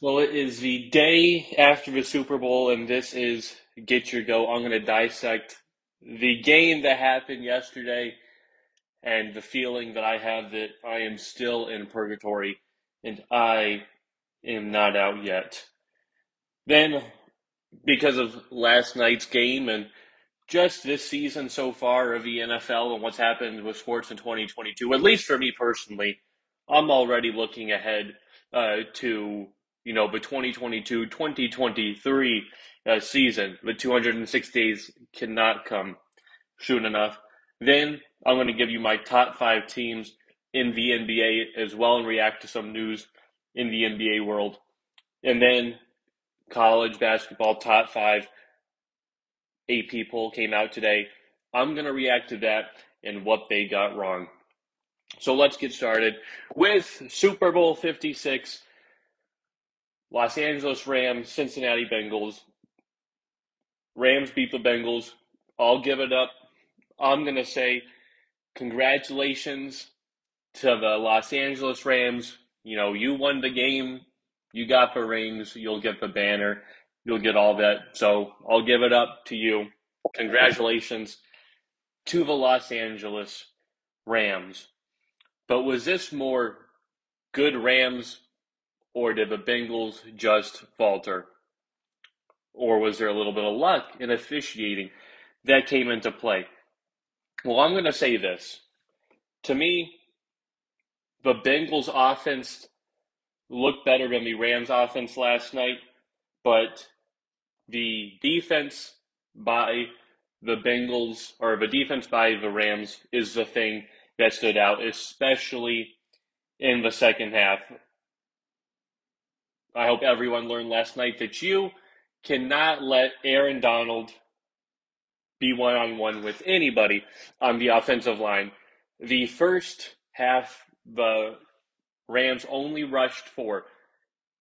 Well, it is the day after the Super Bowl, and this is Get Your Go. I'm going to dissect the game that happened yesterday and the feeling that I have that I am still in purgatory and I am not out yet. Then, because of last night's game and just this season so far of the NFL and what's happened with sports in 2022, at least for me personally, I'm already looking ahead uh, to you know, the 2022 2023 uh, season. The 206 days cannot come soon enough. Then I'm going to give you my top five teams in the NBA as well and react to some news in the NBA world. And then college basketball top five AP poll came out today. I'm going to react to that and what they got wrong. So let's get started with Super Bowl 56 Los Angeles Rams, Cincinnati Bengals. Rams beat the Bengals. I'll give it up. I'm going to say congratulations to the Los Angeles Rams. You know, you won the game. You got the rings. You'll get the banner. You'll get all that. So I'll give it up to you. Congratulations to the Los Angeles Rams. But was this more good Rams or did the Bengals just falter? Or was there a little bit of luck in officiating that came into play? Well, I'm going to say this. To me, the Bengals offense looked better than the Rams offense last night, but the defense by the Bengals or the defense by the Rams is the thing that stood out, especially in the second half. I hope everyone learned last night that you cannot let Aaron Donald be one on one with anybody on the offensive line. The first half, the Rams only rushed four,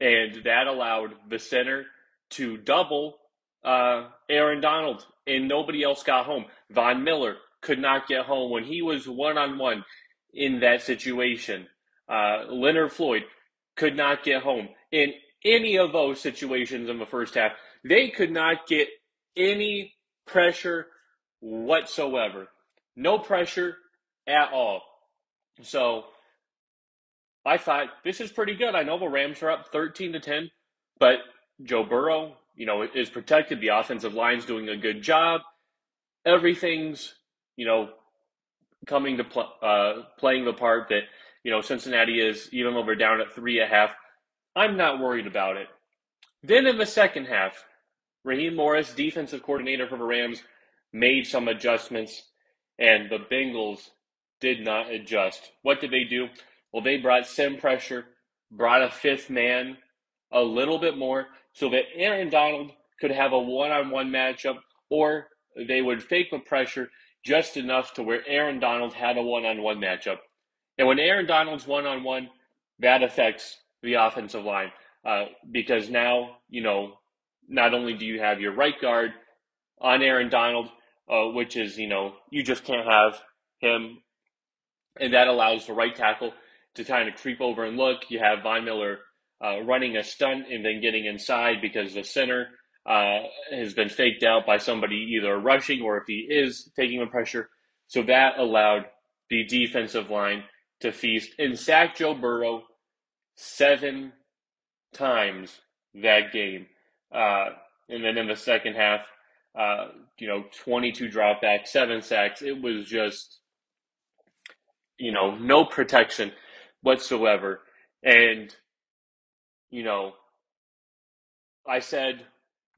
and that allowed the center to double uh, Aaron Donald, and nobody else got home. Von Miller could not get home when he was one on one in that situation. Uh, Leonard Floyd could not get home. In any of those situations in the first half, they could not get any pressure whatsoever. No pressure at all. So I thought this is pretty good. I know the Rams are up 13 to 10, but Joe Burrow, you know, is protected. The offensive line's doing a good job. Everything's, you know, coming to pl- uh, playing the part that you know Cincinnati is, even though they're down at three and a half. I'm not worried about it. Then in the second half, Raheem Morris, defensive coordinator for the Rams, made some adjustments, and the Bengals did not adjust. What did they do? Well, they brought sim pressure, brought a fifth man a little bit more so that Aaron Donald could have a one on one matchup, or they would fake the pressure just enough to where Aaron Donald had a one on one matchup. And when Aaron Donald's one on one, that affects the offensive line uh, because now you know not only do you have your right guard on Aaron Donald, uh, which is you know you just can't have him, and that allows the right tackle to kind of creep over and look. You have Von Miller uh, running a stunt and then getting inside because the center uh, has been faked out by somebody either rushing or if he is taking the pressure. So that allowed the defensive line to feast and sack Joe Burrow seven times that game. Uh, and then in the second half, uh, you know, 22 dropbacks, seven sacks. It was just, you know, no protection whatsoever. And, you know, I said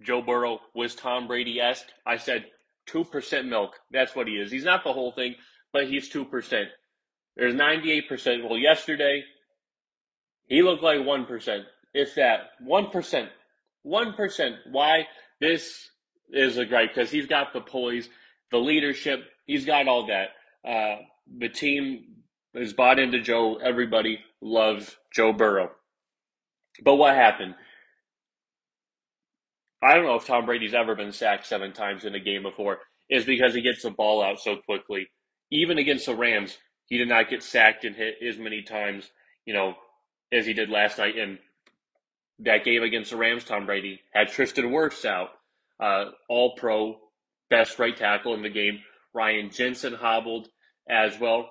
Joe Burrow was Tom Brady esque. I said 2% milk. That's what he is. He's not the whole thing, but he's 2%. There's 98%. Well, yesterday, he looked like 1%, if that. 1%. 1%. Why? This is a great because he's got the poise, the leadership, he's got all that. Uh, the team is bought into Joe. Everybody loves Joe Burrow. But what happened? I don't know if Tom Brady's ever been sacked seven times in a game before. Is because he gets the ball out so quickly. Even against the Rams, he did not get sacked and hit as many times, you know, as he did last night. in that game against the Rams, Tom Brady had Tristan Wirfs out, uh, all pro, best right tackle in the game. Ryan Jensen hobbled as well,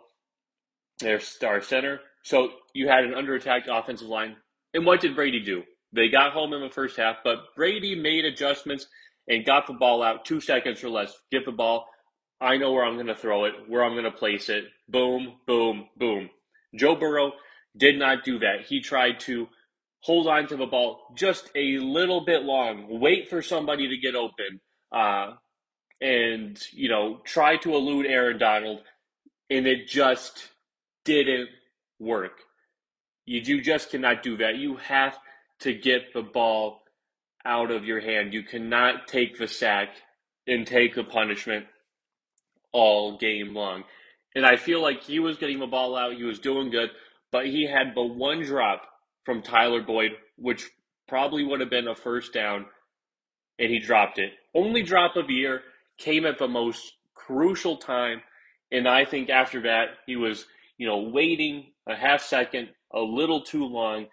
their star center. So you had an under attacked offensive line. And what did Brady do? They got home in the first half, but Brady made adjustments and got the ball out two seconds or less. Get the ball. I know where I'm going to throw it, where I'm going to place it. Boom, boom, boom. Joe Burrow did not do that. He tried to hold on to the ball just a little bit long, wait for somebody to get open, uh, and you know try to elude Aaron Donald, and it just didn't work. You, you just cannot do that. You have to get the ball out of your hand. You cannot take the sack and take the punishment all game long. And I feel like he was getting the ball out, he was doing good, but he had the one drop from Tyler Boyd, which probably would have been a first down, and he dropped it. Only drop of year came at the most crucial time, and I think after that he was, you know, waiting a half second, a little too long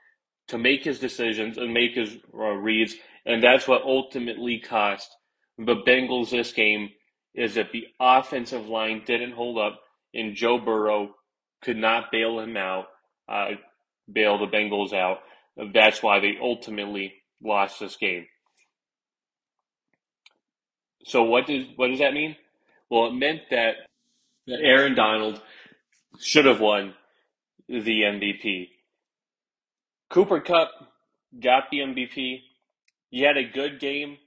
to make his decisions and make his uh, reads, and that's what ultimately cost the Bengals this game is that the offensive line didn't hold up, and Joe Burrow could not bail him out, uh, bail the Bengals out. That's why they ultimately lost this game. So what does what does that mean? Well, it meant that that Aaron Donald should have won the MVP. Cooper Kupp got the MVP. He had a good game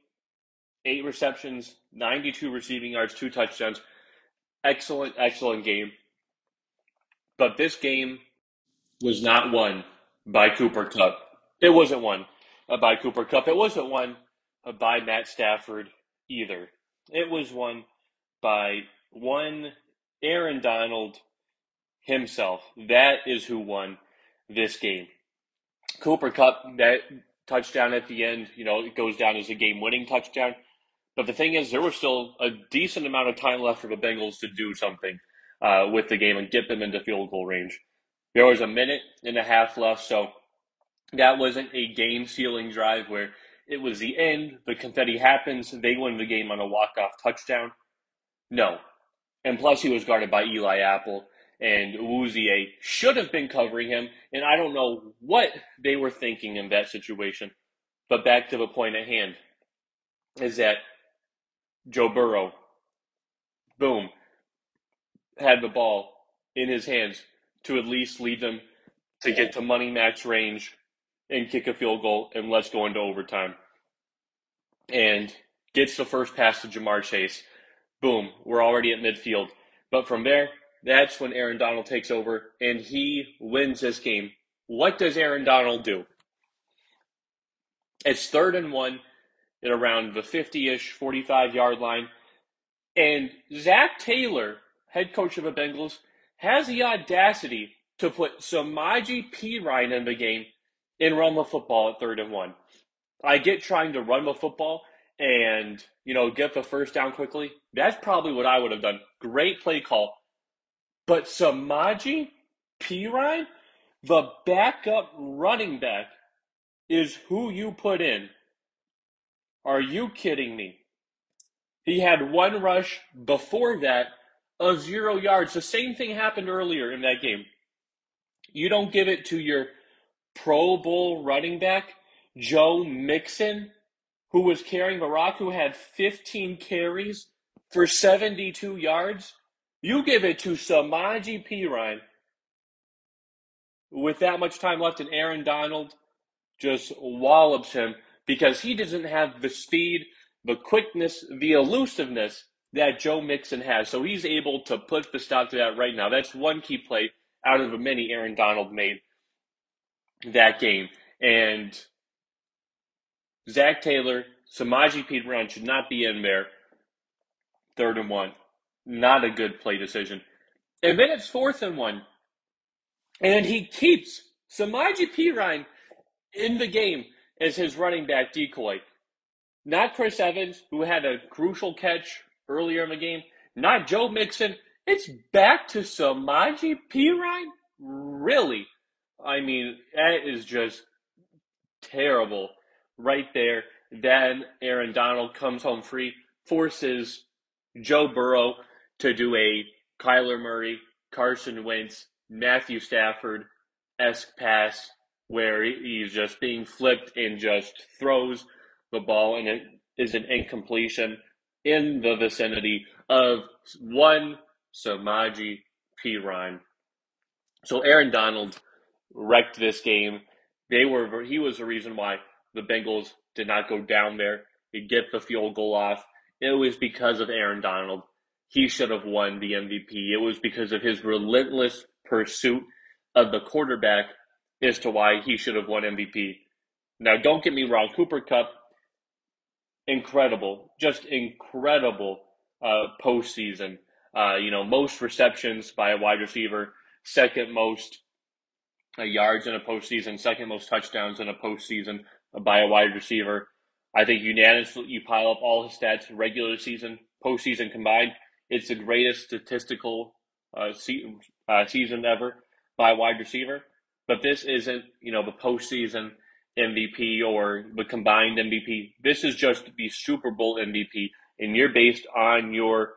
eight receptions, 92 receiving yards, two touchdowns. Excellent, excellent game. But this game was not won by Cooper Kupp. It wasn't won by Cooper Kupp. It wasn't won by Matt Stafford either. It was won by one Aaron Donald himself. That is who won this game. Cooper Kupp, that touchdown at the end, you know, it goes down as a game winning touchdown. But the thing is, there was still a decent amount of time left for the Bengals to do something uh, with the game and get them into field goal range. There was a minute and a half left, so that wasn't a game sealing drive where it was the end, the confetti happens, they win the game on a walk off touchdown. No. And plus, he was guarded by Eli Apple, and Awuzie should have been covering him, and I don't know what they were thinking in that situation. But back to the point at hand is that Joe Burrow, boom, had the ball in his hands to at least lead them to get to Money Mac range and kick a field goal and let's go into overtime. And gets the first pass to Ja'Marr Chase. Boom, we're already at midfield. But from there, that's when Aaron Donald takes over and he wins this game. What does Aaron Donald do? It's third and one at around the 50 ish, 45 yard line. And Zac Taylor, head coach of the Bengals, has the audacity to put Samaje Perine in the game and run the football at third and one. I get trying to run the football and, you know, get the first down quickly. That's probably what I would have done. Great play call. But Samaje Perine, the backup running back, is who you put in are you kidding me? He had one rush before that of zero yards. The same thing happened earlier in that game. You don't give it to your Pro Bowl running back, Joe Mixon, who was carrying rock, who had 15 carries for 72 yards. You give it to Samaje Perine with that much time left, and Aaron Donald just wallops him because he doesn't have the speed, the quickness, the elusiveness that Joe Mixon has. So he's able to put the stop to that right now. That's one key play out of the many Aaron Donald made that game. And Zac Taylor, Samaje Perine should not be in there. Third and one. Not a good play decision. And then it's fourth and one. And he keeps Samaje Perine in the game as his running back decoy. Not Chris Evans, who had a crucial catch earlier in the game. Not Joe Mixon. It's back to Samaje Perine? Really? I mean, that is just terrible right there. Then Aaron Donald comes home free, forces Joe Burrow to do a Kyler Murray, Carson Wentz, Matthew Stafford esque pass where he's just being flipped and just throws the ball and it is an incompletion in the vicinity of one Samaje Perine. So Aaron Donald wrecked this game. They were he was the reason why the Bengals did not go down there to get the field goal off. It was because of Aaron Donald. He should have won the MVP. It was because of his relentless pursuit of the quarterback as to why he should have won MVP. Now, don't get me wrong, Cooper Kupp, incredible, just incredible uh, postseason. Uh, you know, most receptions by a wide receiver, second most uh, yards in a postseason, second most touchdowns in a postseason by a wide receiver. I think unanimously, you pile up all his stats, regular season, postseason combined, it's the greatest statistical uh, se- uh, season ever by a wide receiver. But this isn't, you know, the postseason MVP or the combined MVP. This is just the Super Bowl MVP, and you're based on your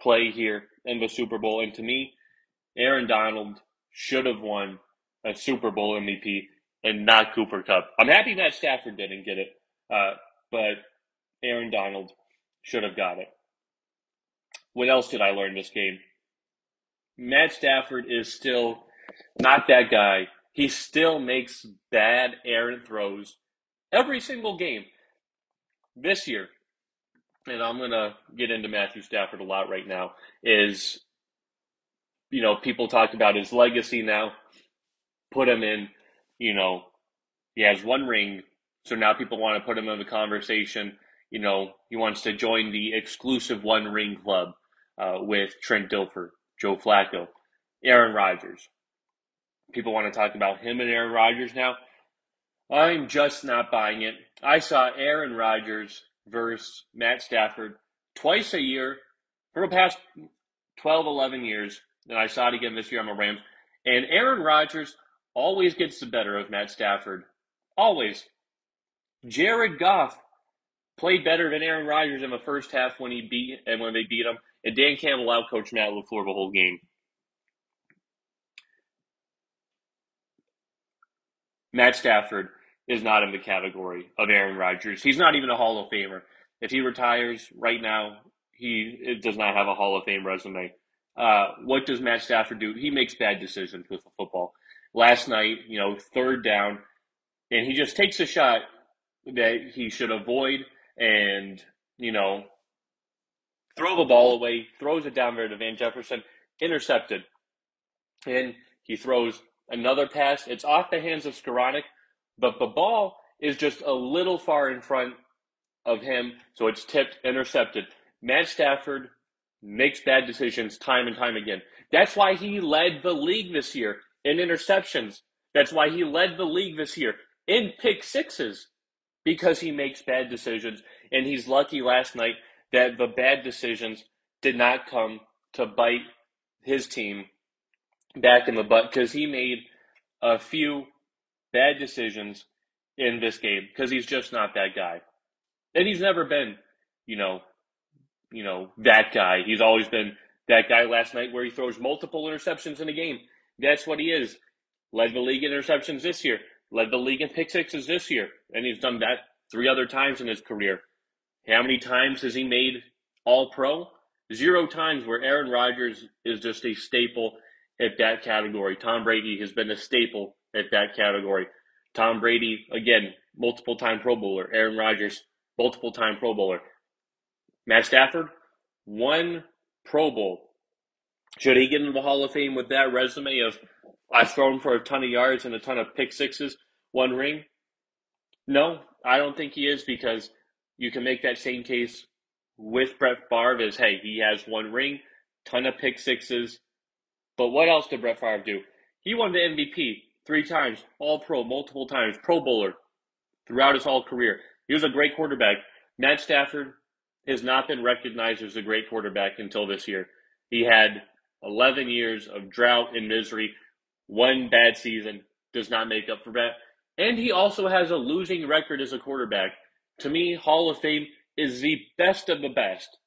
play here in the Super Bowl. And to me, Aaron Donald should have won a Super Bowl MVP and not Cooper Kupp. I'm happy Matt Stafford didn't get it, uh, but Aaron Donald should have got it. What else did I learn this game? Matt Stafford is still not that guy. He still makes bad errant throws every single game this year. And I'm going to get into Matthew Stafford a lot right now. Is, you know, people talk about his legacy now, put him in, you know, he has one ring. So now people want to put him in the conversation. You know, he wants to join the exclusive one ring club uh, with Trent Dilfer, Joe Flacco, Aaron Rodgers. People want to talk about him and Aaron Rodgers now. I'm just not buying it. I saw Aaron Rodgers versus Matt Stafford twice a year for the past 12, 11 years. And I saw it again this year on the Rams. And Aaron Rodgers always gets the better of Matt Stafford. Always. Jared Goff played better than Aaron Rodgers in the first half when he beat and when they beat him. And Dan Campbell outcoached Matt LaFleur the whole game. Matt Stafford is not in the category of Aaron Rodgers. He's not even a Hall of Famer. If he retires right now, he does not have a Hall of Fame resume. Uh, what does Matt Stafford do? He makes bad decisions with the football. Last night, you know, third down, and he just takes a shot that he should avoid and, you know, throw the ball away, throws it down there to Van Jefferson, intercepted. And he throws another pass. It's off the hands of Skowronek, but the ball is just a little far in front of him, so it's tipped, intercepted. Matt Stafford makes bad decisions time and time again. That's why he led the league this year in interceptions. That's why he led the league this year in pick sixes because he makes bad decisions. And he's lucky last night that the bad decisions did not come to bite his team back in the butt because he made a few bad decisions in this game because he's just not that guy. And he's never been, you know, you know, that guy. He's always been that guy last night where he throws multiple interceptions in a game. That's what he is. Led the league in interceptions this year. Led the league in pick sixes this year. And he's done that three other times in his career. How many times has he made all pro? Zero times where Aaron Rodgers is just a staple at that category. Tom Brady has been a staple at that category. Tom Brady, again, multiple time Pro Bowler. Aaron Rodgers, multiple time Pro Bowler. Matt Stafford, one Pro Bowl. Should he get into the Hall of Fame with that resume of I've thrown for a ton of yards and a ton of pick sixes, one ring? No, I don't think he is because you can make that same case with Brett Favre as hey, he has one ring, ton of pick sixes. But what else did Brett Favre do? He won the MVP three times, all pro, multiple times, pro bowler throughout his whole career. He was a great quarterback. Matt Stafford has not been recognized as a great quarterback until this year. He had 11 years of drought and misery. One bad season does not make up for that. and he also has a losing record as a quarterback. To me, Hall of Fame is the best of the best.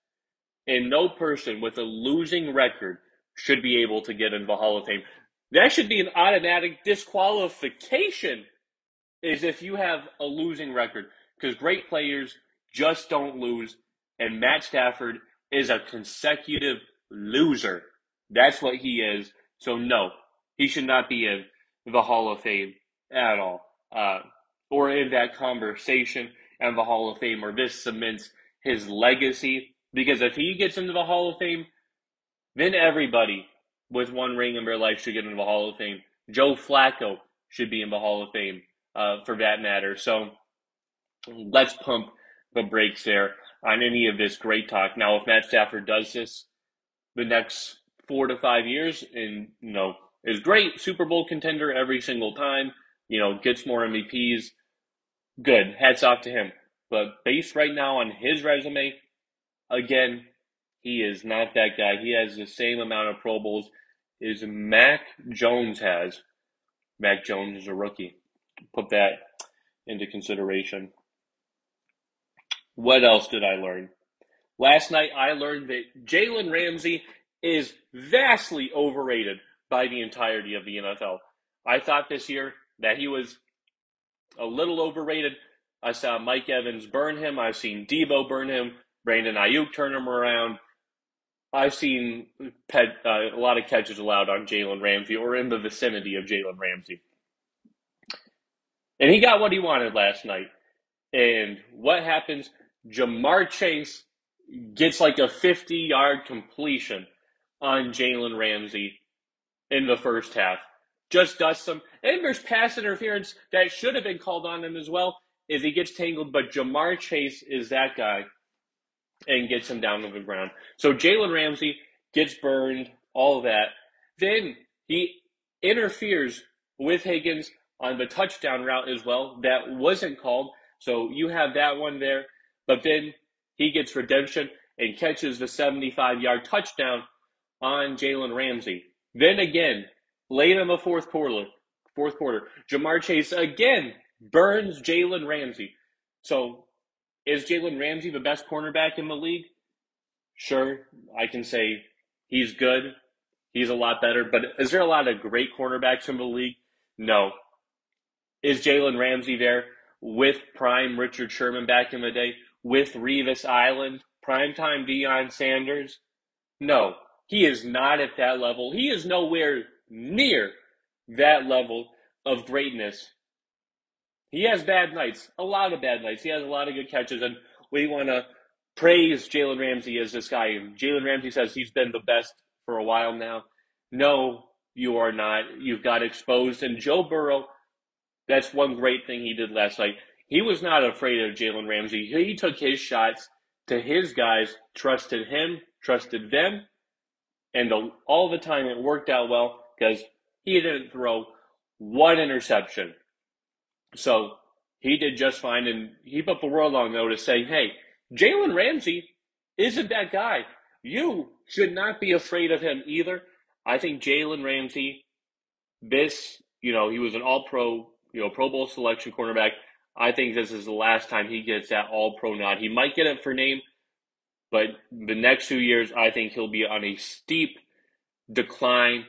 And no person with a losing record should be able to get into the Hall of Fame. That should be an automatic disqualification is if you have a losing record because great players just don't lose and Matt Stafford is a consecutive loser. That's what he is. So no, he should not be in the Hall of Fame at all, uh, or in that conversation and the Hall of Fame, or this cements his legacy. Because if he gets into the Hall of Fame, then everybody with one ring in their life should get into the Hall of Fame. Joe Flacco should be in the Hall of Fame, uh, for that matter. So let's pump the brakes there on any of this great talk. Now, if Matt Stafford does this the next four to five years and, you know, is great, Super Bowl contender every single time, you know, gets more MVPs, good. Hats off to him. But based right now on his resume, again, he is not that guy. He has the same amount of Pro Bowls as Mac Jones has. Mac Jones is a rookie. Put that into consideration. What else did I learn? Last night I learned that Jalen Ramsey is vastly overrated by the entirety of the NFL. I thought this year that he was a little overrated. I saw Mike Evans burn him. I've seen Deebo burn him. Brandon Aiyuk turn him around. I've seen pet, uh, a lot of catches allowed on Jalen Ramsey or in the vicinity of Jalen Ramsey. And he got what he wanted last night. And what happens? Ja'Marr Chase gets like a 50 yard completion on Jalen Ramsey in the first half. Just dusts him. And there's pass interference that should have been called on him as well if he gets tangled. But Ja'Marr Chase is that guy and gets him down to the ground. So Jalen Ramsey gets burned, all of that. Then he interferes with Higgins on the touchdown route as well. That wasn't called. So you have that one there. But then he gets redemption and catches the 75 yard touchdown on Jalen Ramsey. Then again, late in the fourth quarter, fourth quarter, Ja'Marr Chase again burns Jalen Ramsey. So is Jalen Ramsey the best cornerback in the league? Sure, I can say he's good. He's a lot better, but is there a lot of great cornerbacks in the league? No. Is Jalen Ramsey there with prime Richard Sherman back in the day? With Revis Island, primetime Deion Sanders? No. He is not at that level. He is nowhere near that level of greatness. He has bad nights, a lot of bad nights. He has a lot of good catches, and we want to praise Jalen Ramsey as this guy. Jalen Ramsey says he's been the best for a while now. No, you are not. You've got exposed. And Joe Burrow, that's one great thing he did last night. He was not afraid of Jalen Ramsey. He took his shots to his guys, trusted him, trusted them, and all the time it worked out well because he didn't throw one interception. So he did just fine, and he put the world on notice saying, hey, Jalen Ramsey isn't that guy. You should not be afraid of him either. I think Jalen Ramsey, this, you know, he was an all pro, you know, Pro Bowl selection cornerback. I think this is the last time he gets that all pro nod. He might get it for name, but the next two years, I think he'll be on a steep decline.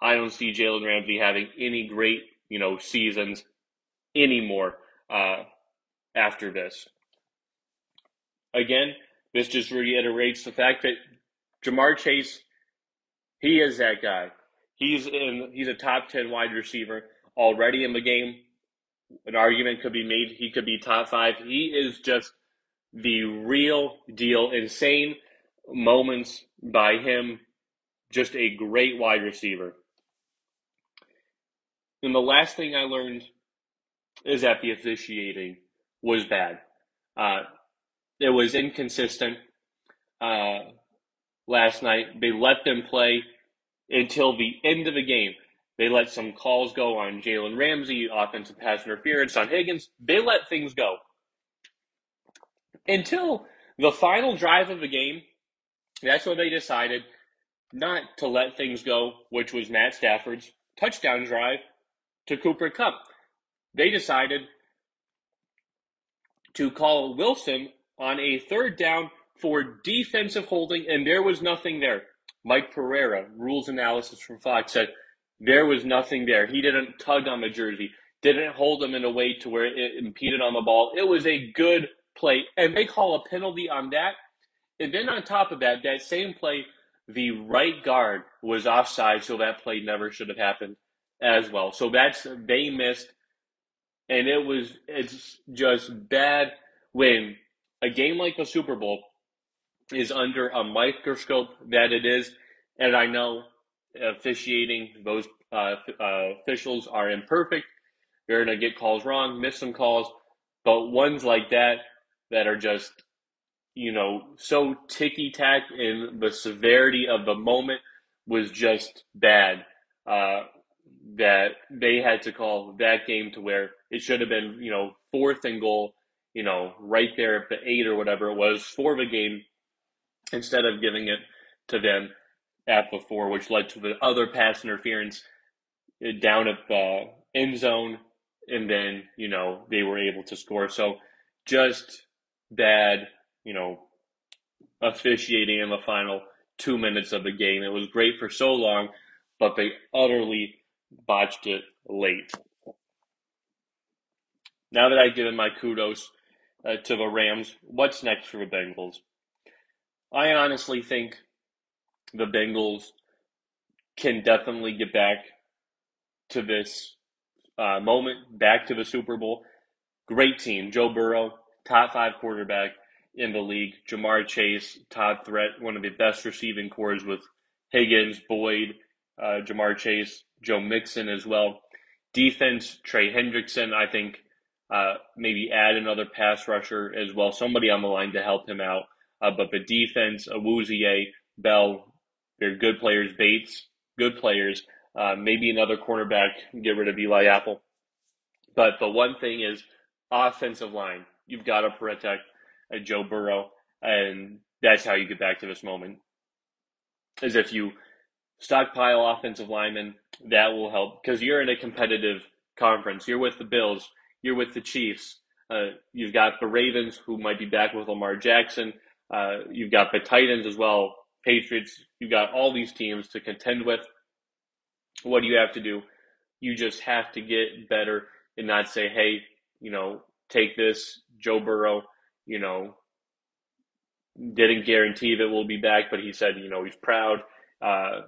I don't see Jalen Ramsey having any great, you know, seasons anymore uh, after this. Again, this just reiterates the fact that Ja'Marr Chase, he is that guy. He's in. He's a top ten wide receiver already in the game. An argument could be made he could be top five. He is just the real deal. Insane moments by him. Just a great wide receiver. And the last thing I learned is that the officiating was bad. Uh, it was inconsistent uh, last night. They let them play until the end of the game. They let some calls go on Jalen Ramsey, offensive pass interference on Higgins. They let things go. Until the final drive of the game, that's when they decided not to let things go, which was Matt Stafford's touchdown drive to Cooper Kupp. They decided to call Wilson on a third down for defensive holding, and there was nothing there. Mike Pereira, rules analysis from Fox, said there was nothing there. He didn't tug on the jersey, didn't hold him in a way to where it impeded on the ball. It was a good play, and they call a penalty on that. And then on top of that, that same play, the right guard was offside, so that play never should have happened as well. So that's they missed, and it was it's just bad when a game like the Super Bowl is under a microscope that it is, and I know officiating those uh, uh, officials are imperfect. They're gonna get calls wrong, miss some calls, but ones like that that are just you know so ticky tack and the severity of the moment was just bad. Uh, that they had to call that game to where it should have been, you know, fourth and goal, you know, right there at the eight or whatever it was for the game, instead of giving it to them at the four, which led to the other pass interference uh, down at the end zone, and then you know they were able to score. So just bad, you know, officiating in the final two minutes of the game. It was great for so long, but they utterly botched it late. Now that I've given my kudos uh, to the Rams, what's next for the Bengals? I honestly think the Bengals can definitely get back to this uh, moment, back to the Super Bowl. Great team. Joe Burrow, top five quarterback in the league. Ja'Marr Chase, top threat, one of the best receiving cores with Higgins, Boyd, uh, Ja'Marr Chase, Joe Mixon as well. Defense, Trey Hendrickson, I think uh, maybe add another pass rusher as well, somebody on the line to help him out. Uh, but the defense, Awuzie, Bell, they're good players. Bates, good players. Uh, maybe another cornerback, get rid of Eli Apple. But the one thing is offensive line. You've got to protect uh, Joe Burrow, and that's how you get back to this moment. Is if you stockpile offensive linemen, that will help because you're in a competitive conference. You're with the Bills, you're with the Chiefs. Uh, you've got the Ravens, who might be back with Lamar Jackson. Uh, you've got the Titans as well, Patriots. You've got all these teams to contend with. What do you have to do? You just have to get better and not say, hey, you know, take this, Joe Burrow, you know, didn't guarantee that we'll be back, but he said, you know, he's proud. Uh,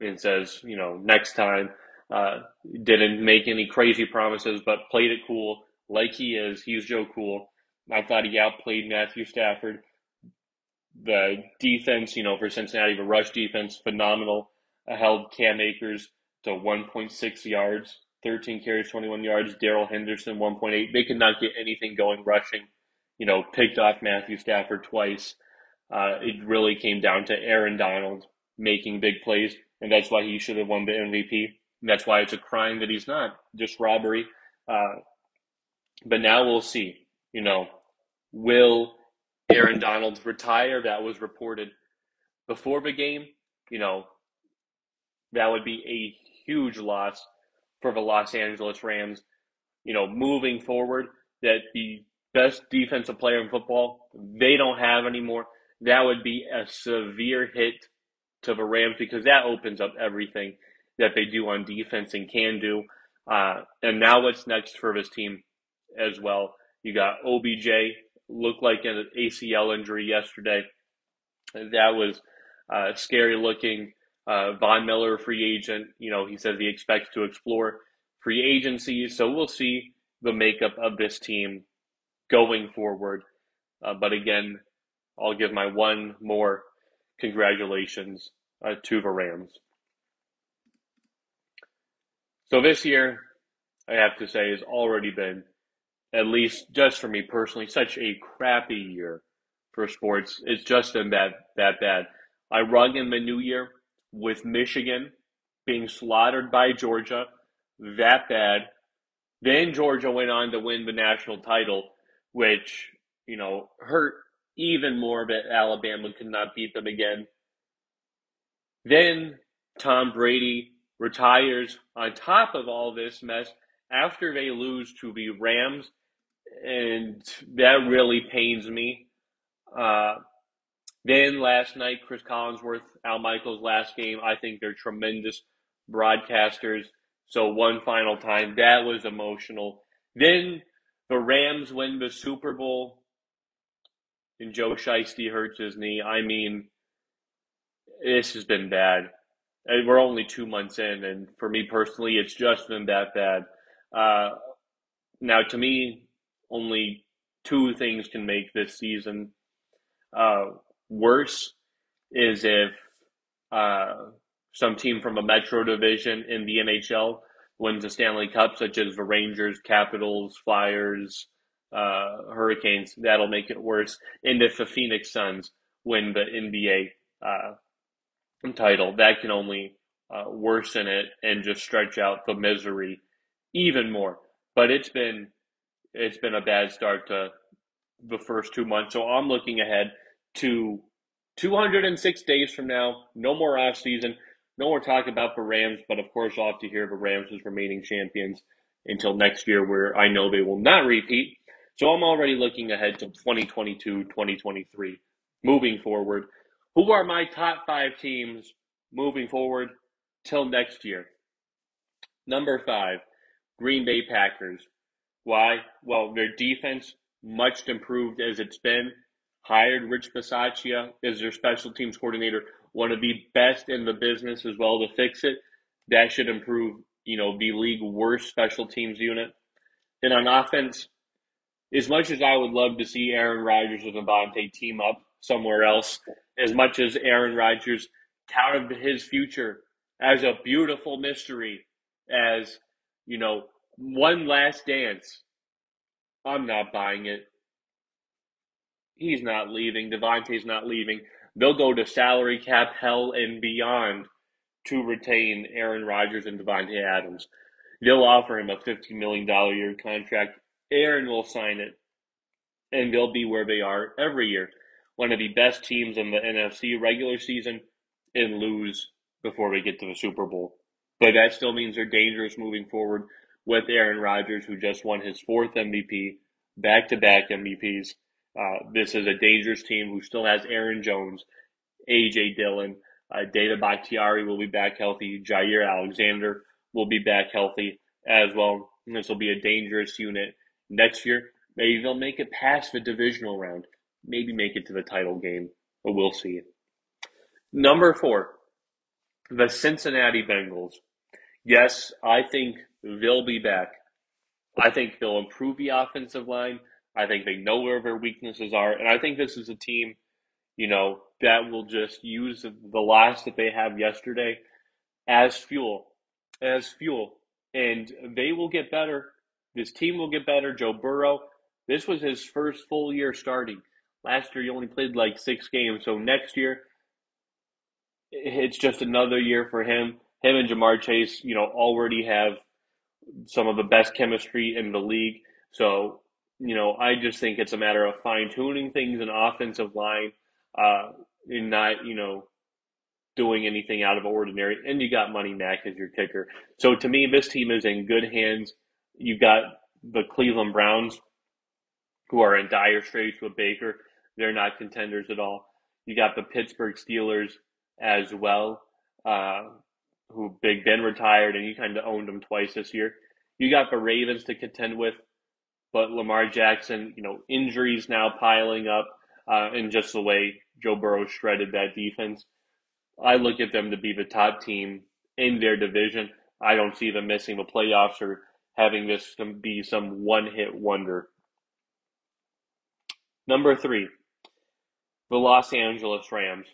and says, you know, next time. Uh, didn't make any crazy promises, but played it cool like he is. He's Joe Cool. I thought he outplayed Matthew Stafford. The defense, you know, for Cincinnati, the rush defense, phenomenal. I held Cam Akers to 1.6 yards, 13 carries, 21 yards. Darrell Henderson, 1.8. They could not get anything going rushing. You know, picked off Matthew Stafford twice. Uh, it really came down to Aaron Donald making big plays and that's why he should have won the MVP. That's why it's a crime that he's not just robbery. Uh, but now we'll see. You know, will Aaron Donald retire? That was reported before the game. You know, that would be a huge loss for the Los Angeles Rams. You know, moving forward, that the best defensive player in football they don't have anymore. That would be a severe hit to the Rams because that opens up everything that they do on defense and can do. Uh, and now what's next for this team as well? You got OBJ, looked like an ACL injury yesterday. That was uh, scary looking. Uh, Von Miller, free agent, you know, he says he expects to explore free agency. So we'll see the makeup of this team going forward. Uh, but again, I'll give my one more congratulations uh, to the Rams. So this year, I have to say, has already been, at least just for me personally, such a crappy year for sports. It's just been that that bad. I rung in the new year with Michigan being slaughtered by Georgia, that bad. Then Georgia went on to win the national title, which you know hurt even more that Alabama could not beat them again. Then Tom Brady retires on top of all this mess, after they lose to the Rams, and that really pains me. Uh, then last night, Cris Collinsworth, Al Michaels' last game. I think they're tremendous broadcasters. So one final time, that was emotional. Then the Rams win the Super Bowl, and Joe Shiesty hurts his knee. I mean, this has been bad. We're only two months in, and for me personally, it's just been that bad. Uh, now, to me, only two things can make this season uh, worse is if uh, some team from a Metro division in the NHL wins a Stanley Cup, such as the Rangers, Capitals, Flyers, uh, Hurricanes. That'll make it worse. And if the Phoenix Suns win the NBA uh, title, that can only uh, worsen it and just stretch out the misery even more. But it's been it's been a bad start to the first two months. So I'm looking ahead to 206 days from now. No more off season. No more talk about the Rams. But of course, have to hear the Rams as remaining champions until next year, where I know they will not repeat. So I'm already looking ahead to 2022, 2023, moving forward. Who are my top five teams moving forward till next year? Number five, Green Bay Packers. Why? Well, their defense much improved as it's been. Hired Rich Bisaccia as their special teams coordinator, one of the best in the business as well to fix it. That should improve, you know, the league worst special teams unit. And on offense, as much as I would love to see Aaron Rodgers and Davante team up somewhere else, as much as Aaron Rodgers touted his future as a beautiful mystery, as you know, one last dance. I'm not buying it. He's not leaving. Davante's not leaving. They'll go to salary cap hell and beyond to retain Aaron Rodgers and Davante Adams. They'll offer him a $15 million year contract. Aaron will sign it, and they'll be where they are every year. One of the best teams in the NFC regular season and lose before we get to the Super Bowl. But that still means they're dangerous moving forward with Aaron Rodgers, who just won his fourth MVP, back to back MVPs. Uh, this is a dangerous team who still has Aaron Jones, AJ Dillon, uh, David Bakhtiari will be back healthy. Jaire Alexander will be back healthy as well. This will be a dangerous unit next year. Maybe they'll make it past the divisional round. Maybe make it to the title game, but we'll see. Number four, the Cincinnati Bengals. Yes, I think they'll be back. I think they'll improve the offensive line. I think they know where their weaknesses are. And I think this is a team, you know, that will just use the loss that they have yesterday as fuel, as fuel. And they will get better. This team will get better. Joe Burrow, this was his first full year starting. Last year, he only played like six games. So next year, it's just another year for him. Him and Ja'Marr Chase, you know, already have some of the best chemistry in the league. So, you know, I just think it's a matter of fine tuning things in offensive line, uh, and not, you know, doing anything out of ordinary. And you got Money Mac as your kicker. So to me, this team is in good hands. You got the Cleveland Browns, who are in dire straits with Baker. They're not contenders at all. You got the Pittsburgh Steelers as well. Uh, who Big Ben retired, and you kind of owned them twice this year. You got the Ravens to contend with, but Lamar Jackson, you know, injuries now piling up, uh, and just the way Joe Burrow shredded that defense. I look at them to be the top team in their division. I don't see them missing the playoffs or having this be some one hit wonder. Number three, the Los Angeles Rams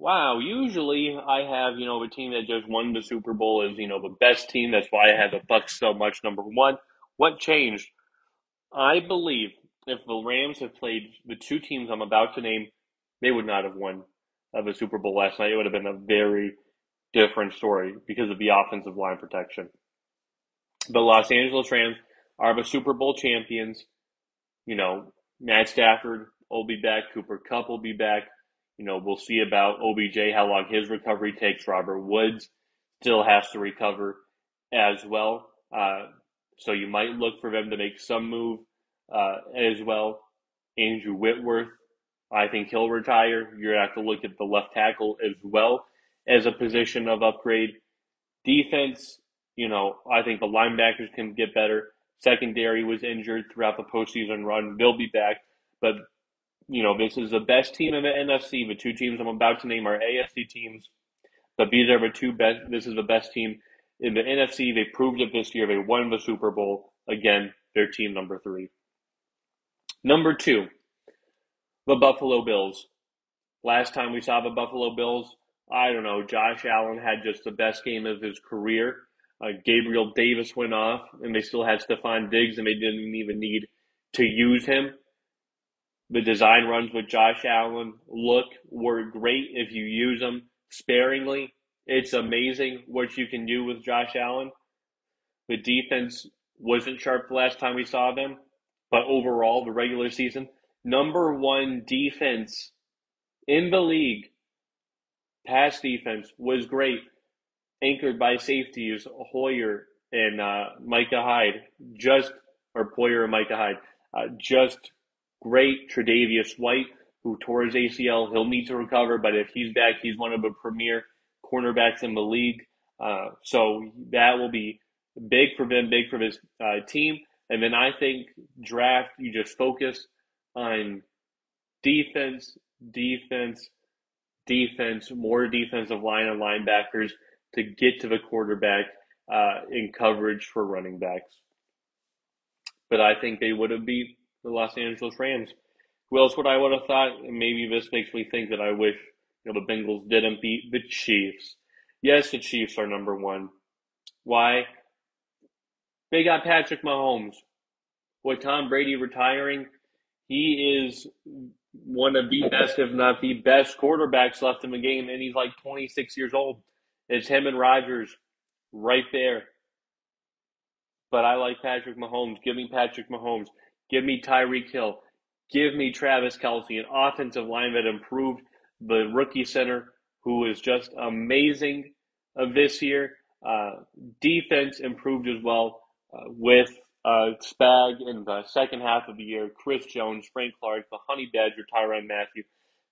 wow, usually I have, you know, a team that just won the Super Bowl is, you know, the best team. That's why I have the Bucs so much, number one. What changed? I believe if the Rams had played the two teams I'm about to name, they would not have won of the Super Bowl last night. It would have been a very different story because of the offensive line protection. The Los Angeles Rams are the Super Bowl champions. You know, Matt Stafford will be back. Cooper Kupp will be back. You know, we'll see about OBJ, how long his recovery takes. Robert Woods still has to recover as well. Uh, So you might look for them to make some move uh, as well. Andrew Whitworth, I think he'll retire. You're going to have to look at the left tackle as well as a position of upgrade. Defense, you know, I think the linebackers can get better. Secondary was injured throughout the postseason run. They'll be back. But, you know, this is the best team in the NFC. The two teams I'm about to name are AFC teams. But these are the two best. This is the best team in the NFC. They proved it this year. They won the Super Bowl. Again, they're team number three. Number two, the Buffalo Bills. Last time we saw the Buffalo Bills, I don't know, Josh Allen had just the best game of his career. Uh, Gabriel Davis went off, and they still had Stefon Diggs, and they didn't even need to use him. The design runs with Josh Allen look were great if you use them sparingly. It's amazing what you can do with Josh Allen. The defense wasn't sharp the last time we saw them, but overall, the regular season, number one defense in the league, pass defense was great, anchored by safeties Hoyer and uh, Micah Hyde, just or Poyer and Micah Hyde, uh, just great. Tre'Davious White, who tore his ACL, he'll need to recover, but if he's back, he's one of the premier cornerbacks in the league. Uh, so that will be big for them, big for his uh, team. And then I think draft, you just focus on defense, defense, defense, more defensive line and linebackers to get to the quarterback uh, in coverage for running backs. But I think they would have beat the Los Angeles Rams. Who else would I would have thought? Maybe this makes me think that I wish you know, the Bengals didn't beat the Chiefs. Yes, the Chiefs are number one. Why? They got Patrick Mahomes. With Tom Brady retiring, he is one of the best, if not the best, quarterbacks left in the game, and he's like 26 years old. It's him and Rodgers right there. But I like Patrick Mahomes. Give me Patrick Mahomes. Give me Tyreek Hill. Give me Travis Kelce, an offensive line that improved the rookie center, who is just amazing of this year. Uh, defense improved as well uh, with uh, Spag in the second half of the year. Chris Jones, Frank Clark, the Honey Badger, Tyrann Mathieu.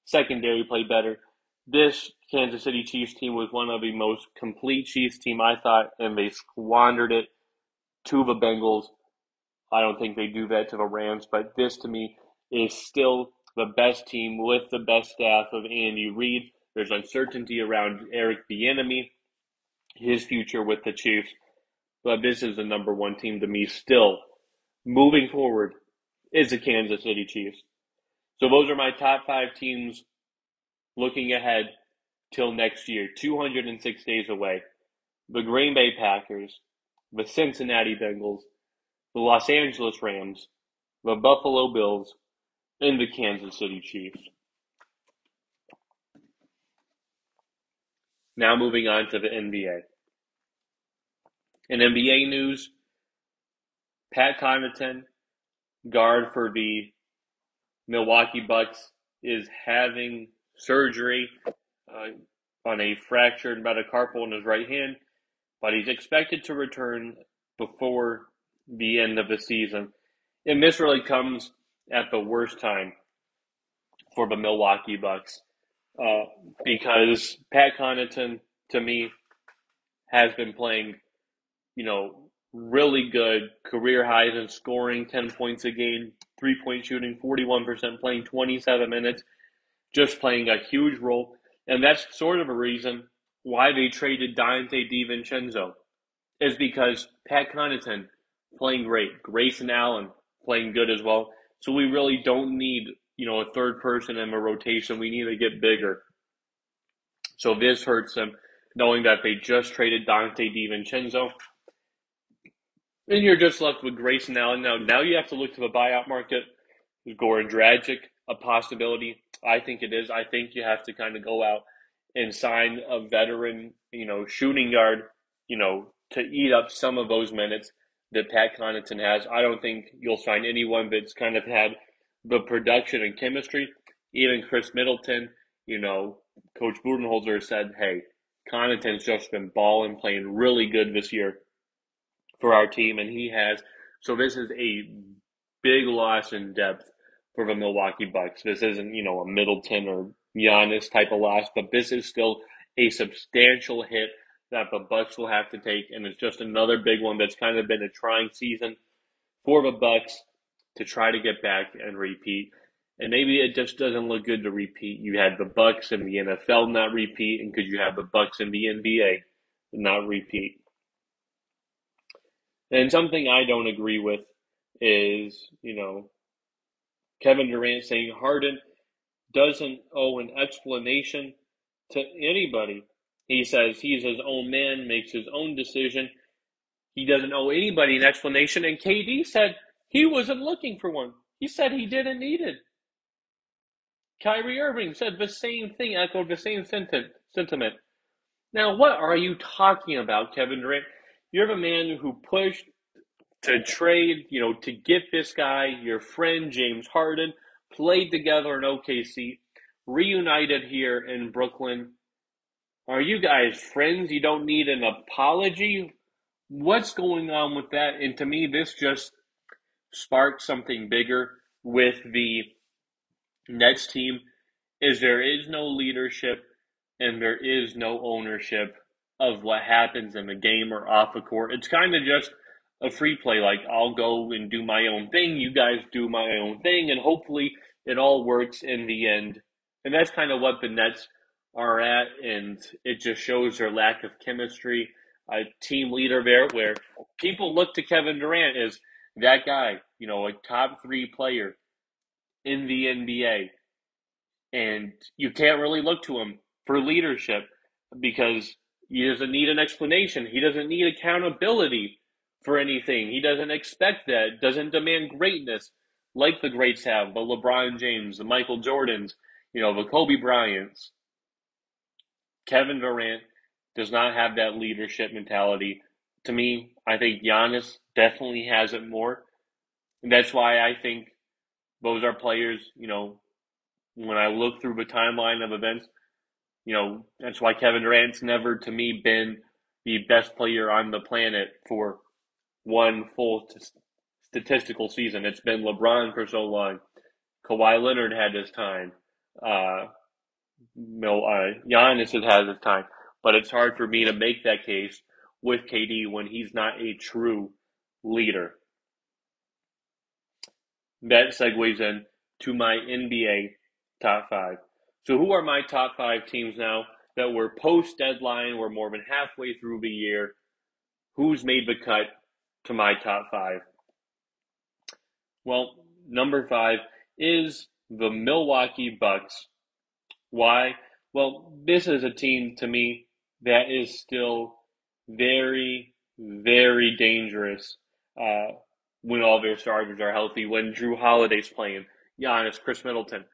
Secondary played better. This Kansas City Chiefs team was one of the most complete Chiefs team I thought, and they squandered it to the Bengals. I don't think they do that to the Rams, but this to me is still the best team with the best staff of Andy Reid. There's uncertainty around Eric Bieniemy, his future with the Chiefs, but this is the number one team to me still. Moving forward is the Kansas City Chiefs. So those are my top five teams looking ahead till next year, 206 days away. The Green Bay Packers, the Cincinnati Bengals, the Los Angeles Rams, the Buffalo Bills, and the Kansas City Chiefs. Now moving on to the NBA. In NBA news, Pat Connaughton, guard for the Milwaukee Bucks, is having surgery uh, on a fractured metacarpal in his right hand, but he's expected to return before the end of the season. And this really comes at the worst time for the Milwaukee Bucks uh, because Pat Connaughton, to me, has been playing, you know, really good career highs in scoring, 10 points a game, three point shooting, 41%, playing 27 minutes, just playing a huge role. And that's sort of a reason why they traded Donte DiVincenzo, is because Pat Connaughton playing great, Grayson Allen playing good as well. So we really don't need, you know, a third person in the rotation. We need to get bigger. So this hurts them, knowing that they just traded Donte DiVincenzo. And you're just left with Grayson Allen. Now, now you have to look to the buyout market. Goran Dragic a possibility? I think it is. I think you have to kind of go out and sign a veteran, you know, shooting guard, you know, to eat up some of those minutes that Pat Connaughton has. I don't think you'll find anyone that's kind of had the production and chemistry. Even Khris Middleton, you know, Coach Budenholzer said, hey, Connaughton's just been balling, playing really good this year. for our team, and he has. So this is a big loss in depth for the Milwaukee Bucks. This isn't, you know, a Middleton or Giannis type of loss, but this is still a substantial hit that the Bucks will have to take, and it's just another big one that's kind of been a trying season for the Bucks to try to get back and repeat. And maybe it just doesn't look good to repeat. You had the Bucks and the NFL not repeat, and could you have the Bucks and the NBA not repeat? And something I don't agree with is, you know, Kevin Durant saying Harden doesn't owe an explanation to anybody. He says he's his own man, makes his own decision. He doesn't owe anybody an explanation. And KD said he wasn't looking for one. He said he didn't need it. Kyrie Irving said the same thing, echoed the same sentiment. Now, what are you talking about, Kevin Durant? You're the man who pushed to trade, you know, to get this guy, your friend James Harden, played together in OKC, reunited here in Brooklyn. Are you guys friends? You don't need an apology? What's going on with that? And to me, this just sparked something bigger with the Nets team is there is no leadership and there is no ownership of what happens in the game or off the court. It's kind of just a free play. Like I'll go and do my own thing, you guys do my own thing, and hopefully it all works in the end. And that's kind of what the Nets are at, and it just shows their lack of chemistry. A team leader there, where people look to Kevin Durant as that guy, you know, a top three player in the NBA. And you can't really look to him for leadership because he doesn't need an explanation. He doesn't need accountability for anything. He doesn't expect that, doesn't demand greatness like the greats have, the LeBron James, the Michael Jordans, you know, the Kobe Bryants. Kevin Durant does not have that leadership mentality. To me, I think Giannis definitely has it more. And that's why I think those are players, you know, when I look through the timeline of events, you know, that's why Kevin Durant's never, to me, been the best player on the planet for one full t- statistical season. It's been LeBron for so long. Kawhi Leonard had his time. Uh, no, uh, Giannis has had his time. But it's hard for me to make that case with KD when he's not a true leader. That segues in to my NBA top five. So, who are my top five teams now that were post deadline? We're more than halfway through the year. Who's made the cut to my top five? Well, number five is the Milwaukee Bucks. Why? Well, this is a team to me that is still very, very dangerous. Uh, when all their starters are healthy, when Jrue Holiday's playing, Giannis, Khris Middleton,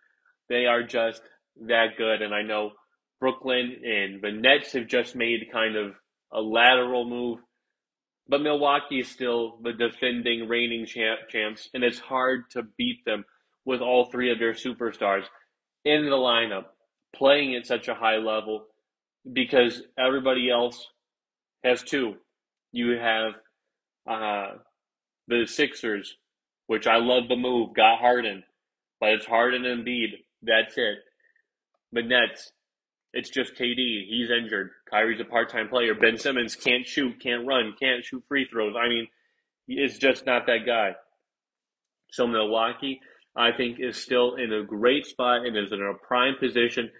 they are just that good. And I know Brooklyn and the Nets have just made kind of a lateral move, but Milwaukee is still the defending reigning champ, champs, and it's hard to beat them with all three of their superstars in the lineup playing at such a high level because everybody else has two. You have uh, the Sixers, which I love the move, got Harden, but it's Harden and Embiid. That's it. The Nets, it's just KD. He's injured. Kyrie's a part-time player. Ben Simmons can't shoot, can't run, can't shoot free throws. I mean, it's just not that guy. So Milwaukee, I think, is still in a great spot and is in a prime position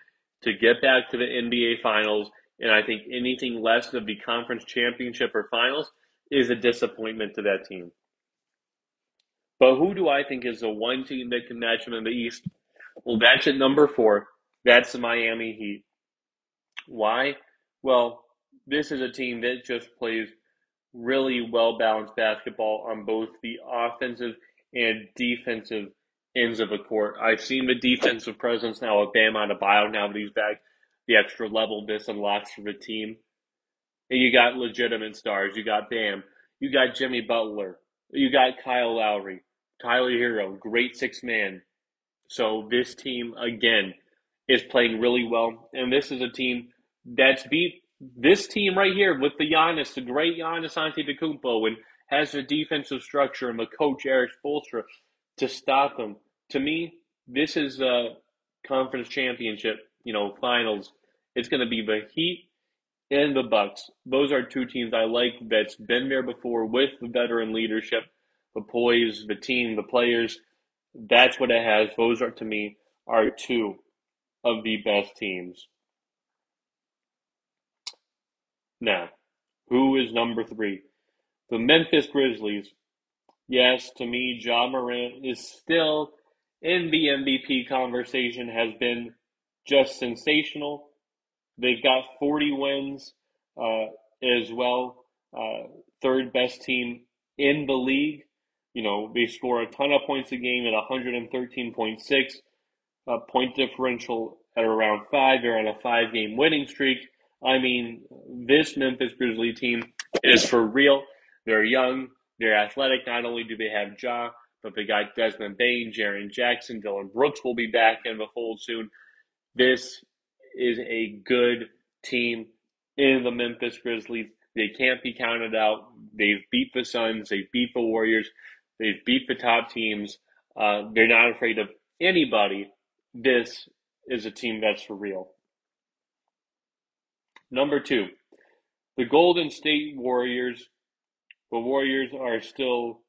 to get back to the NBA Finals. And I think anything less of the conference championship or finals is a disappointment to that team. But who do I think is the one team that can match them in the East? Well, that's at number four. That's the Miami Heat. Why? Well, this is a team that just plays really well balanced basketball on both the offensive and defensive ends of the court. I've seen the defensive presence now of Bam Adebayo now that he's back. The extra level this unlocks for the team. And you got legitimate stars. You got Bam. You got Jimmy Butler. You got Kyle Lowry, Tyler Herro, great six man. So this team again is playing really well, and this is a team that's beat this team right here with the Giannis, the great Giannis Antetokounmpo, and has the defensive structure and the coach Erik Spoelstra to stop them. To me, this is a conference championship, you know, finals. It's going to be the Heat and the Bucks. Those are two teams I like that's been there before with the veteran leadership, the poise, the team, the players. That's what it has. Those are to me are two of the best teams. Now, who is number three? The Memphis Grizzlies. Yes, to me, Ja Morant is still in the MVP conversation, has been just sensational. They've got 40 wins uh, as well, uh, third best team in the league. You know, they score a ton of points a game at 113.6, uh, point differential at around five. They're on a five game winning streak. I mean, this Memphis Grizzly team is for real. They're young, they're athletic. Not only do they have Ja, but they got Desmond Bane, Jaren Jackson, Dillon Brooks will be back in the fold soon. This is a good team in the Memphis Grizzlies. They can't be counted out. They've beat the Suns. They've beat the Warriors. They've beat the top teams. Uh, they're not afraid of anybody. This is a team that's for real. Number two, the Golden State Warriors. The Warriors are still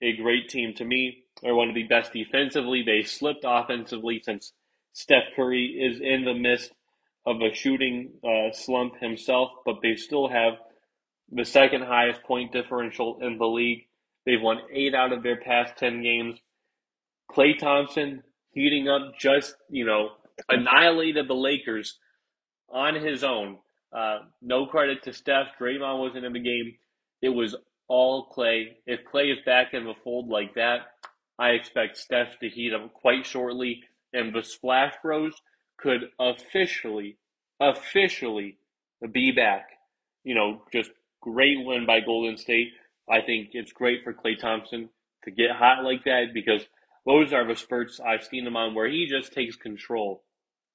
a great team to me. They're one of the best defensively. They slipped offensively since Steph Curry is in the midst of a shooting uh, slump himself, but they still have the second highest point differential in the league. They've won eight out of their past 10 games. Klay Thompson heating up, just, you know, annihilated the Lakers on his own. Uh, no credit to Steph. Draymond wasn't in the game. It was all Klay. If Klay is back in the fold like that, I expect Steph to heat up quite shortly, and the Splash Bros could officially, officially be back. You know, just great win by Golden State. I think it's great for Klay Thompson to get hot like that because those are the spurts I've seen him on where he just takes control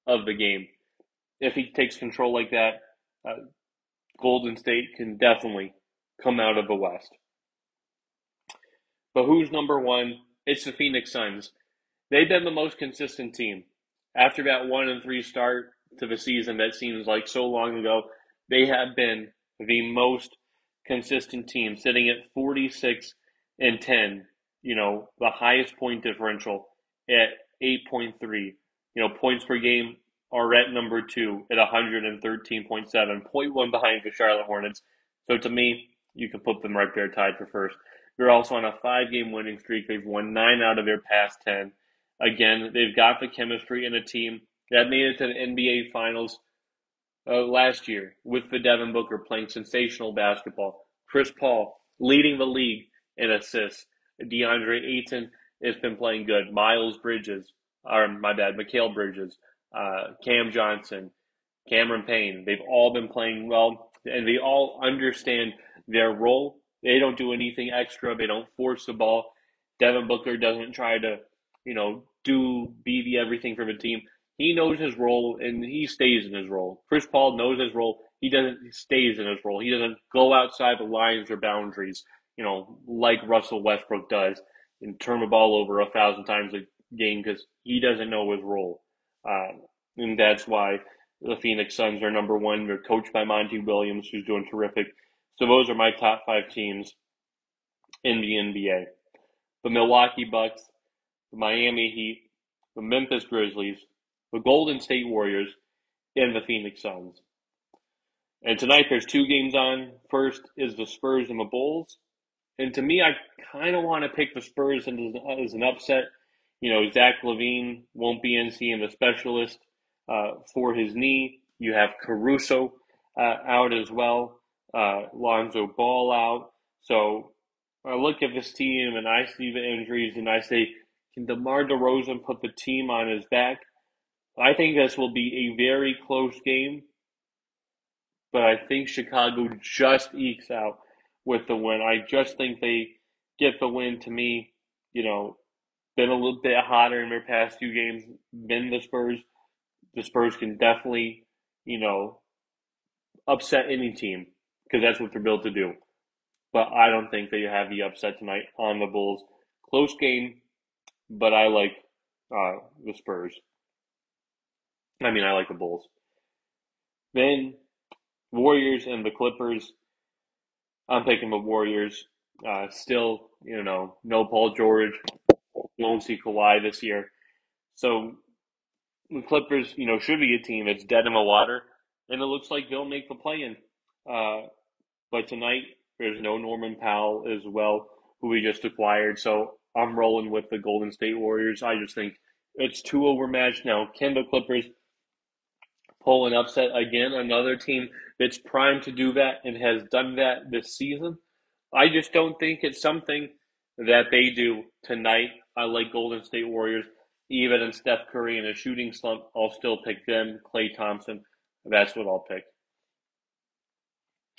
of the game. If he takes control like that, uh, Golden State can definitely come out of the West. But who's number one? It's the Phoenix Suns. They've been the most consistent team. After that one and three start to the season that seems like so long ago, they have been the most consistent team, sitting at 46 and 10. You know, the highest point differential at 8.3. You know, points per game are at number two at 113.7, 0.1 behind the Charlotte Hornets. So to me, you can put them right there tied for first. They're also on a five game winning streak. They've won nine out of their past 10. Again, they've got the chemistry in a team that made it to the NBA Finals uh, last year with the Devin Booker playing sensational basketball. Chris Paul leading the league in assists. DeAndre Ayton has been playing good. Miles Bridges, or my bad, Mikal Bridges, uh, Cam Johnson, Cameron Payne. They've all been playing well, and they all understand their role. They don't do anything extra. They don't force the ball. Devin Booker doesn't try to, you know, do be the everything for the team. He knows his role and he stays in his role. Chris Paul knows his role. He doesn't he stays in his role. He doesn't go outside the lines or boundaries, you know, like Russell Westbrook does and turn the ball over a thousand times a game because he doesn't know his role. Uh, and that's why the Phoenix Suns are number one. They're coached by Monty Williams, who's doing terrific. So those are my top five teams in the NBA. The Milwaukee Bucks, the Miami Heat, the Memphis Grizzlies, the Golden State Warriors, and the Phoenix Suns. And tonight there's two games on. First is the Spurs and the Bulls. And to me, I kind of want to pick the Spurs as an upset. You know, Zach LaVine won't be in seeing the specialist uh, for his knee. You have Caruso uh, out as well uh, Lonzo Ball out. So I look at this team and I see the injuries and I say, can DeMar DeRozan put the team on his back? I think this will be a very close game, but I think Chicago just ekes out with the win. I just think they get the win to me. You know, been a little bit hotter in their past few games than the Spurs. The Spurs can definitely, you know, upset any team because that's what they're built to do. but I don't think they have the upset tonight on the Bulls. Close game, but I like uh, the Spurs. I mean, I like the Bulls. Then Warriors and the Clippers. I'm taking the Warriors. Uh, still, you know, no Paul George. Won't see Kawhi this year. So the Clippers, you know, should be a team that's dead in the water, and it looks like they'll make the play-in. Uh, but tonight, there's no Norman Powell as well, who we just acquired. So I'm rolling with the Golden State Warriors. I just think it's too overmatched now. Can the Clippers pull an upset again? Another team that's primed to do that and has done that this season. I just don't think it's something that they do tonight. I like Golden State Warriors. Even in Steph Curry in a shooting slump, I'll still pick them. Klay Thompson, that's what I'll pick.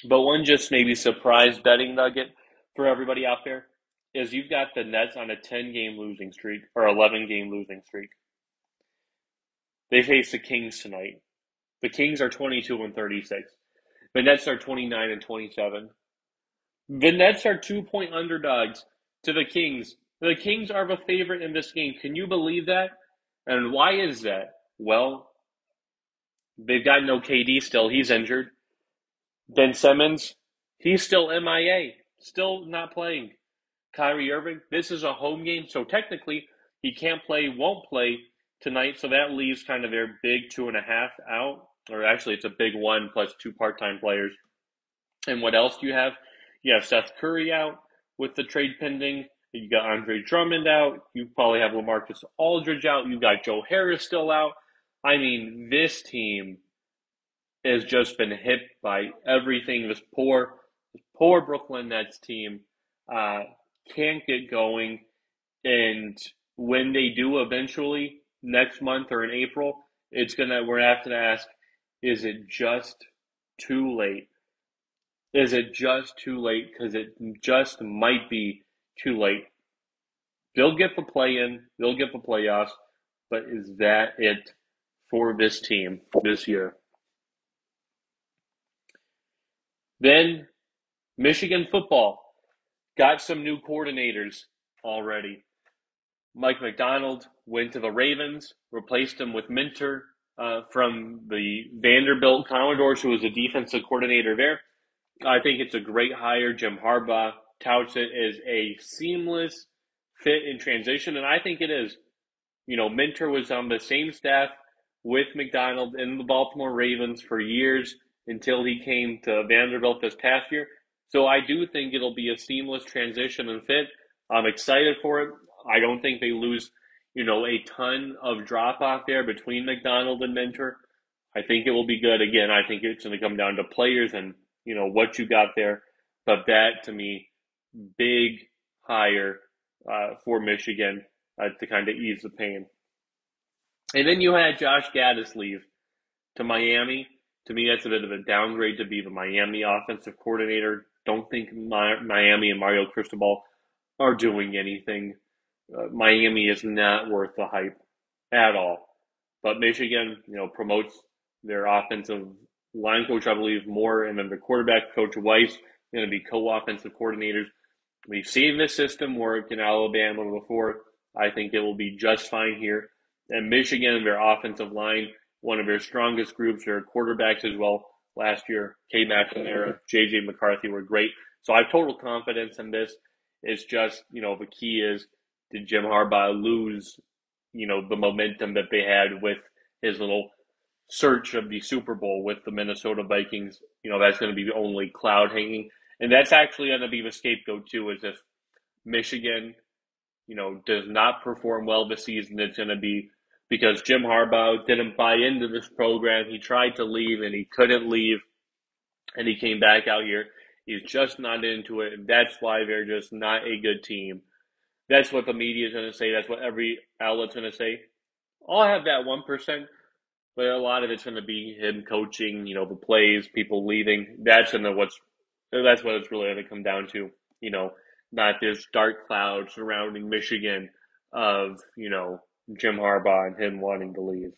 But one just maybe surprise betting nugget for everybody out there is you've got the Nets on a 10 game losing streak or 11 game losing streak. They face the Kings tonight. The Kings are 22 and 36. The Nets are 29 and 27. The Nets are two point underdogs to the Kings. The Kings are the favorite in this game. Can you believe that? And why is that? Well, they've got no KD still. He's injured. Ben Simmons, he's still MIA, still not playing. Kyrie Irving, this is a home game, so technically he can't play, won't play tonight. So that leaves kind of their big two and a half out, or actually it's a big one plus two part time players. And what else do you have? You have Seth Curry out with the trade pending. You got Andre Drummond out. You probably have LaMarcus Aldridge out. You got Joe Harris still out. I mean, this team has just been hit by everything. This poor, this poor Brooklyn Nets team uh, can't get going, and when they do eventually next month or in April, it's gonna we're gonna have to ask: Is it just too late? Is it just too late? Because it just might be too late. They'll get the play in, they'll get the playoffs, but is that it for this team this year? Then Michigan football got some new coordinators already. Mike Macdonald went to the Ravens, replaced him with Minter uh, from the Vanderbilt Commodores, who was a defensive coordinator there. I think it's a great hire. Jim Harbaugh touts it as a seamless fit in transition, and I think it is. You know, Minter was on the same staff with Macdonald in the Baltimore Ravens for years until he came to Vanderbilt this past year. So I do think it'll be a seamless transition and fit. I'm excited for it. I don't think they lose, you know, a ton of drop off there between Macdonald and Minter. I think it will be good. Again, I think it's going to come down to players and, you know, what you got there. But that to me, big hire uh, for Michigan uh, to kind of ease the pain. And then you had Josh Gattis leave to Miami. To me, that's a bit of a downgrade to be the Miami offensive coordinator. Don't think Miami and Mario Cristobal are doing anything. Uh, Miami is not worth the hype at all. But Michigan, you know, promotes their offensive line coach, I believe, Moore, and then the quarterback coach Weiss going to be co-offensive coordinators. We've seen this system work in Alabama before. I think it will be just fine here. And Michigan, their offensive line, one of their strongest groups. Their quarterbacks as well last year, K. McNamara, J.J. McCarthy were great. So I have total confidence in this. It's just, you know, the key is did Jim Harbaugh lose, you know, the momentum that they had with his little search of the Super Bowl with the Minnesota Vikings? You know, that's going to be the only cloud hanging. And that's actually going to be the scapegoat too, is if Michigan, you know, does not perform well this season, it's going to be because Jim Harbaugh didn't buy into this program. He tried to leave and he couldn't leave, and he came back out here. He's just not into it. And that's why they're just not a good team. That's what the media is going to say. That's what every outlet's going to say. I'll have that 1%, but a lot of it's going to be him coaching, you know, the plays, people leaving. That's going to what's, that's what it's really going to come down to, you know, not this dark cloud surrounding Michigan of, you know, Jim Harbaugh and him wanting to leave.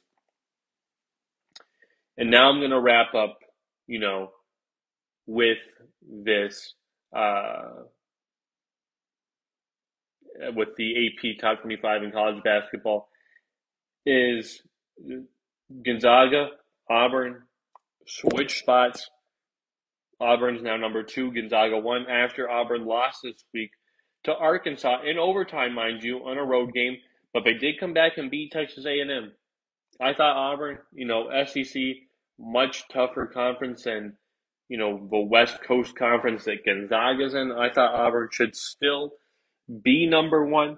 And now I'm going to wrap up, you know, with this uh, with the AP top 25 in college basketball is Gonzaga, Auburn, switch spots. Auburn's now number two, Gonzaga one after Auburn lost this week to Arkansas in overtime, mind you, on a road game, but they did come back and beat Texas A&M. I thought Auburn, you know, SEC, much tougher conference than, you know, the West Coast Conference that Gonzaga's in. I thought Auburn should still be number one.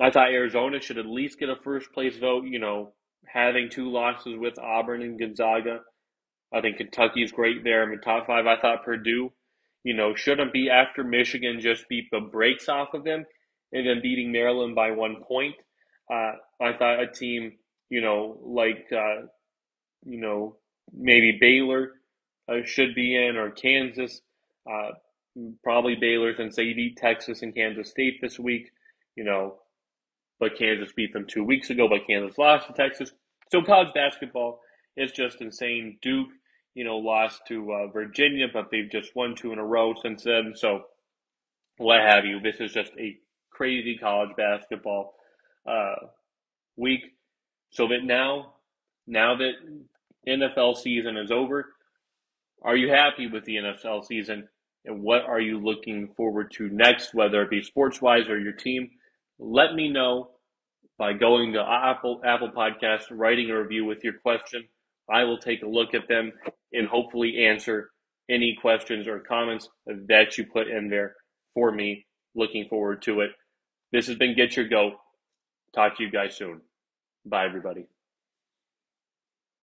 I thought Arizona should at least get a first place vote, you know, having two losses with Auburn and Gonzaga. I think Kentucky's great there. In top five. I thought Purdue, you know, shouldn't be after Michigan just beat the brakes off of them and then beating Maryland by one point. Uh, I thought a team, you know, like, uh, you know, maybe Baylor uh, should be in or Kansas. Uh, probably Baylor since they beat Texas and Kansas State this week, you know, but Kansas beat them two weeks ago, but Kansas lost to Texas. So college basketball is just insane. Duke, you know, lost to uh, Virginia, but they've just won two in a row since then. So what have you? This is just a crazy college basketball uh, week. So that now, now that NFL season is over, are you happy with the NFL season? And what are you looking forward to next, whether it be sports wise or your team? Let me know by going to Apple Apple Podcast, writing a review with your question. I will take a look at them and hopefully answer any questions or comments that you put in there for me. Looking forward to it. This has been Get Your Goat. Talk to you guys soon. Bye, everybody.